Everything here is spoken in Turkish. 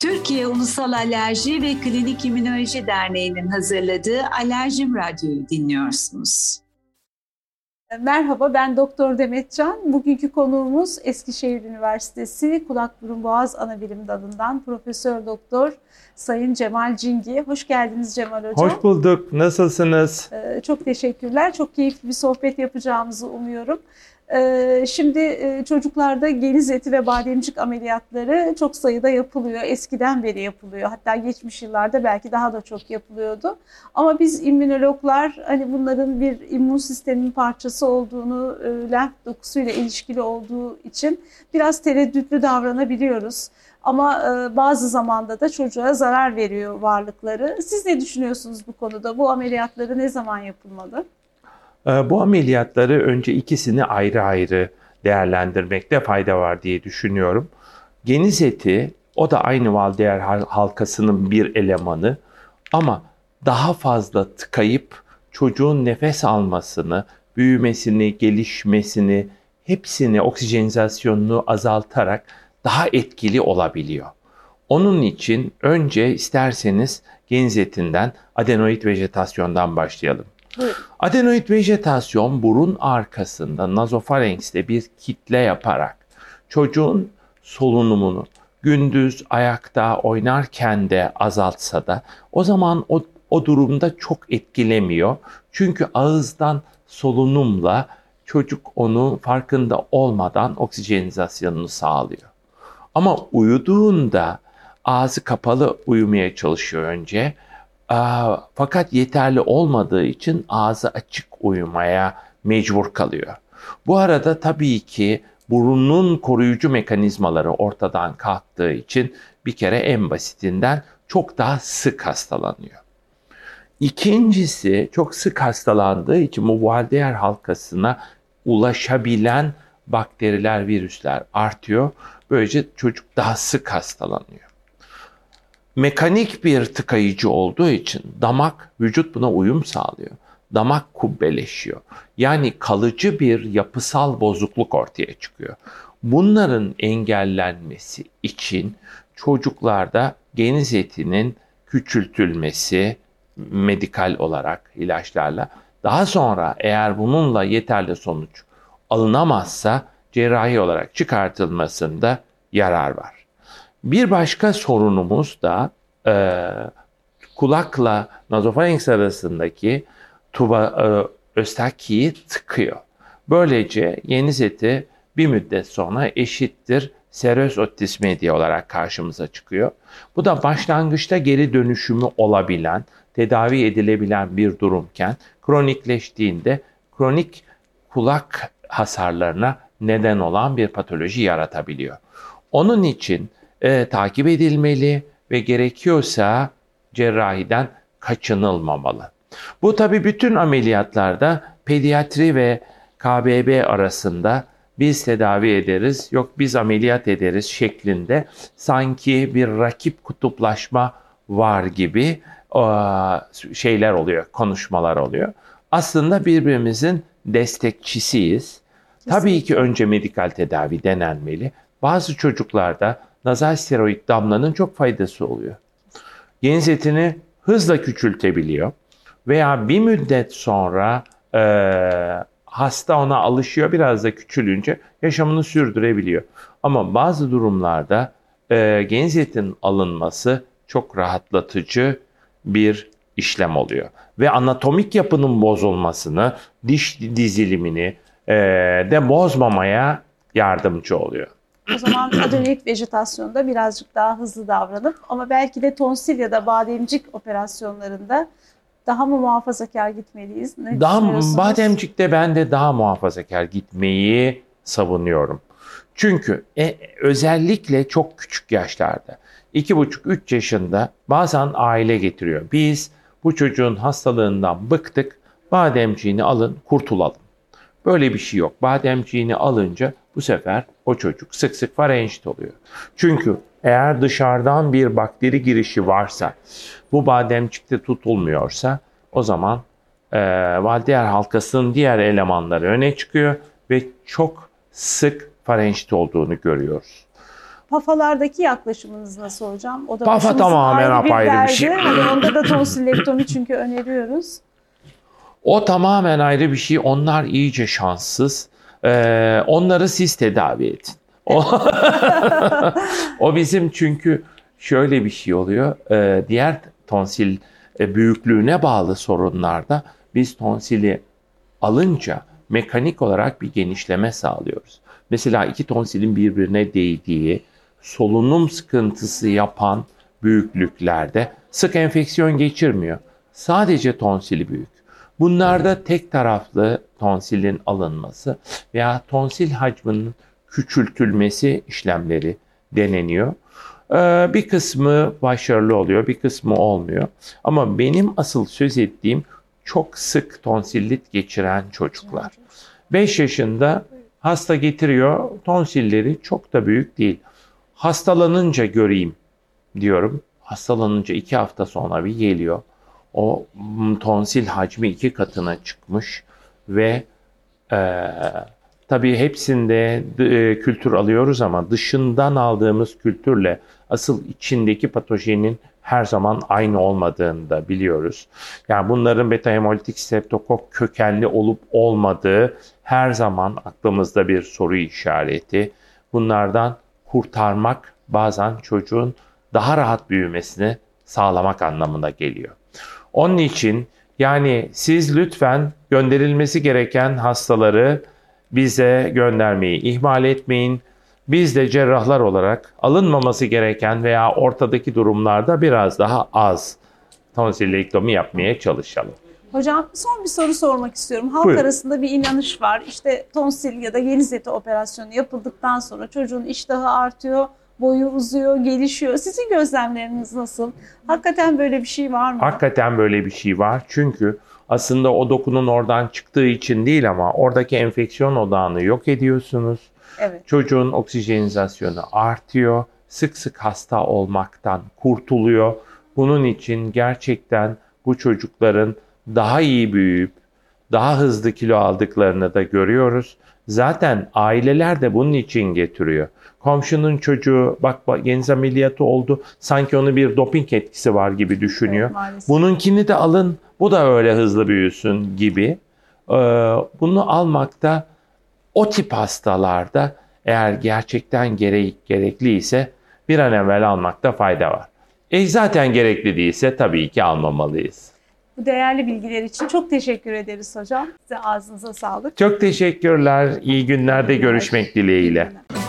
Türkiye Ulusal Alerji ve Klinik İmmünoloji Derneği'nin hazırladığı Alerjim Radyo'yu dinliyorsunuz. Merhaba ben Doktor Demetcan. Bugünkü konuğumuz Eskişehir Üniversitesi Kulak Burun Boğaz Anabilim Dalı'ndan Profesör Doktor Sayın Cemal Cingi. Hoş geldiniz Cemal Hocam. Hoş bulduk. Nasılsınız? Ee, çok teşekkürler. Çok keyifli bir sohbet yapacağımızı umuyorum. Ee, şimdi e, çocuklarda geniz eti ve bademcik ameliyatları çok sayıda yapılıyor. Eskiden beri yapılıyor. Hatta geçmiş yıllarda belki daha da çok yapılıyordu. Ama biz immünologlar hani bunların bir immün sistemin parçası olduğunu, e, lenf dokusuyla ilişkili olduğu için biraz tereddütlü davranabiliyoruz. Ama e, bazı zamanda da çocuğa zarar veriyor varlıkları. Siz ne düşünüyorsunuz bu konuda? Bu ameliyatları ne zaman yapılmalı? Ee, bu ameliyatları önce ikisini ayrı ayrı değerlendirmekte fayda var diye düşünüyorum. Geniz eti o da aynı valdeyer halkasının bir elemanı ama daha fazla tıkayıp çocuğun nefes almasını, büyümesini, gelişmesini, hepsini oksijenizasyonunu azaltarak daha etkili olabiliyor. Onun için önce isterseniz geniz etinden adenoid vejetasyondan başlayalım. Adenoid vejetasyon burun arkasında nazofarengs'te bir kitle yaparak çocuğun solunumunu gündüz ayakta oynarken de azaltsa da o zaman o, o durumda çok etkilemiyor. Çünkü ağızdan solunumla çocuk onu farkında olmadan oksijenizasyonunu sağlıyor. Ama uyuduğunda ağzı kapalı uyumaya çalışıyor önce fakat yeterli olmadığı için ağzı açık uyumaya mecbur kalıyor. Bu arada tabii ki burunun koruyucu mekanizmaları ortadan kalktığı için bir kere en basitinden çok daha sık hastalanıyor. İkincisi çok sık hastalandığı için bu valdeyer halkasına ulaşabilen bakteriler, virüsler artıyor. Böylece çocuk daha sık hastalanıyor mekanik bir tıkayıcı olduğu için damak vücut buna uyum sağlıyor. Damak kubbeleşiyor. Yani kalıcı bir yapısal bozukluk ortaya çıkıyor. Bunların engellenmesi için çocuklarda geniz etinin küçültülmesi medikal olarak ilaçlarla daha sonra eğer bununla yeterli sonuç alınamazsa cerrahi olarak çıkartılmasında yarar var. Bir başka sorunumuz da e, kulakla nazofarenks arasındaki tuba e, östakiyi tıkıyor. Böylece yeni seti bir müddet sonra eşittir seröz otis media olarak karşımıza çıkıyor. Bu da başlangıçta geri dönüşümü olabilen, tedavi edilebilen bir durumken kronikleştiğinde kronik kulak hasarlarına neden olan bir patoloji yaratabiliyor. Onun için e, takip edilmeli ve gerekiyorsa cerrahiden kaçınılmamalı. Bu tabi bütün ameliyatlarda pediatri ve KBB arasında biz tedavi ederiz, yok biz ameliyat ederiz şeklinde sanki bir rakip kutuplaşma var gibi şeyler oluyor, konuşmalar oluyor. Aslında birbirimizin destekçisiyiz. Tabii ki önce medikal tedavi denenmeli. Bazı çocuklarda nazal steroid damlanın çok faydası oluyor. Geniz etini hızla küçültebiliyor veya bir müddet sonra e, hasta ona alışıyor biraz da küçülünce yaşamını sürdürebiliyor. Ama bazı durumlarda e, geniz etin alınması çok rahatlatıcı bir işlem oluyor. Ve anatomik yapının bozulmasını, diş dizilimini e, de bozmamaya yardımcı oluyor. O zaman adenoid vejetasyonda birazcık daha hızlı davranıp ama belki de tonsil ya da bademcik operasyonlarında daha mı muhafazakar gitmeliyiz? Ne daha bademcikte ben de daha muhafazakar gitmeyi savunuyorum. Çünkü e, özellikle çok küçük yaşlarda 2,5-3 yaşında bazen aile getiriyor. Biz bu çocuğun hastalığından bıktık bademciğini alın kurtulalım. Böyle bir şey yok. Bademciğini alınca bu sefer o çocuk sık sık farenjit oluyor. Çünkü eğer dışarıdan bir bakteri girişi varsa, bu bademcikte tutulmuyorsa o zaman e, valdeyer halkasının diğer elemanları öne çıkıyor ve çok sık farenjit olduğunu görüyoruz. pafalardaki yaklaşımınız nasıl hocam? O da Pafa tamamen apayrı bir derdi. şey. Hani onda da tonsillektomi çünkü öneriyoruz. O tamamen ayrı bir şey. Onlar iyice şanssız. Ee, onları siz tedavi edin. O, o bizim çünkü şöyle bir şey oluyor. Ee, diğer tonsil e, büyüklüğüne bağlı sorunlarda biz tonsili alınca mekanik olarak bir genişleme sağlıyoruz. Mesela iki tonsilin birbirine değdiği, solunum sıkıntısı yapan büyüklüklerde sık enfeksiyon geçirmiyor. Sadece tonsili büyük. Bunlarda tek taraflı tonsilin alınması veya tonsil hacminin küçültülmesi işlemleri deneniyor. Ee, bir kısmı başarılı oluyor, bir kısmı olmuyor. Ama benim asıl söz ettiğim çok sık tonsillit geçiren çocuklar. 5 yaşında hasta getiriyor, tonsilleri çok da büyük değil. Hastalanınca göreyim diyorum. Hastalanınca 2 hafta sonra bir geliyor. O tonsil hacmi iki katına çıkmış ve e, tabii hepsinde e, kültür alıyoruz ama dışından aldığımız kültürle asıl içindeki patojenin her zaman aynı olmadığını da biliyoruz. Yani bunların beta hemolitik streptokok kökenli olup olmadığı her zaman aklımızda bir soru işareti. Bunlardan kurtarmak bazen çocuğun daha rahat büyümesini sağlamak anlamına geliyor. Onun için yani siz lütfen gönderilmesi gereken hastaları bize göndermeyi ihmal etmeyin. Biz de cerrahlar olarak alınmaması gereken veya ortadaki durumlarda biraz daha az tonsillektomi yapmaya çalışalım. Hocam son bir soru sormak istiyorum. Halk Buyurun. arasında bir inanış var. İşte tonsil ya da geniz eti operasyonu yapıldıktan sonra çocuğun iştahı artıyor, boyu uzuyor, gelişiyor. Sizin gözlemleriniz nasıl? Hakikaten böyle bir şey var mı? Hakikaten böyle bir şey var. Çünkü aslında o dokunun oradan çıktığı için değil ama oradaki enfeksiyon odağını yok ediyorsunuz. Evet. Çocuğun oksijenizasyonu artıyor. Sık sık hasta olmaktan kurtuluyor. Bunun için gerçekten bu çocukların daha iyi büyüyüp daha hızlı kilo aldıklarını da görüyoruz. Zaten aileler de bunun için getiriyor. Komşunun çocuğu bak, bak geniz ameliyatı oldu. Sanki onun bir doping etkisi var gibi düşünüyor. Evet, maalesef. Bununkini de alın. Bu da öyle hızlı büyüsün gibi. Ee, bunu almakta o tip hastalarda eğer gerçekten gerek, gerekli ise bir an evvel almakta fayda var. E zaten gerekli değilse tabii ki almamalıyız. Bu değerli bilgiler için çok teşekkür ederiz hocam. Size ağzınıza sağlık. Çok teşekkürler. İyi günlerde görüşmek dileğiyle. İyi günler.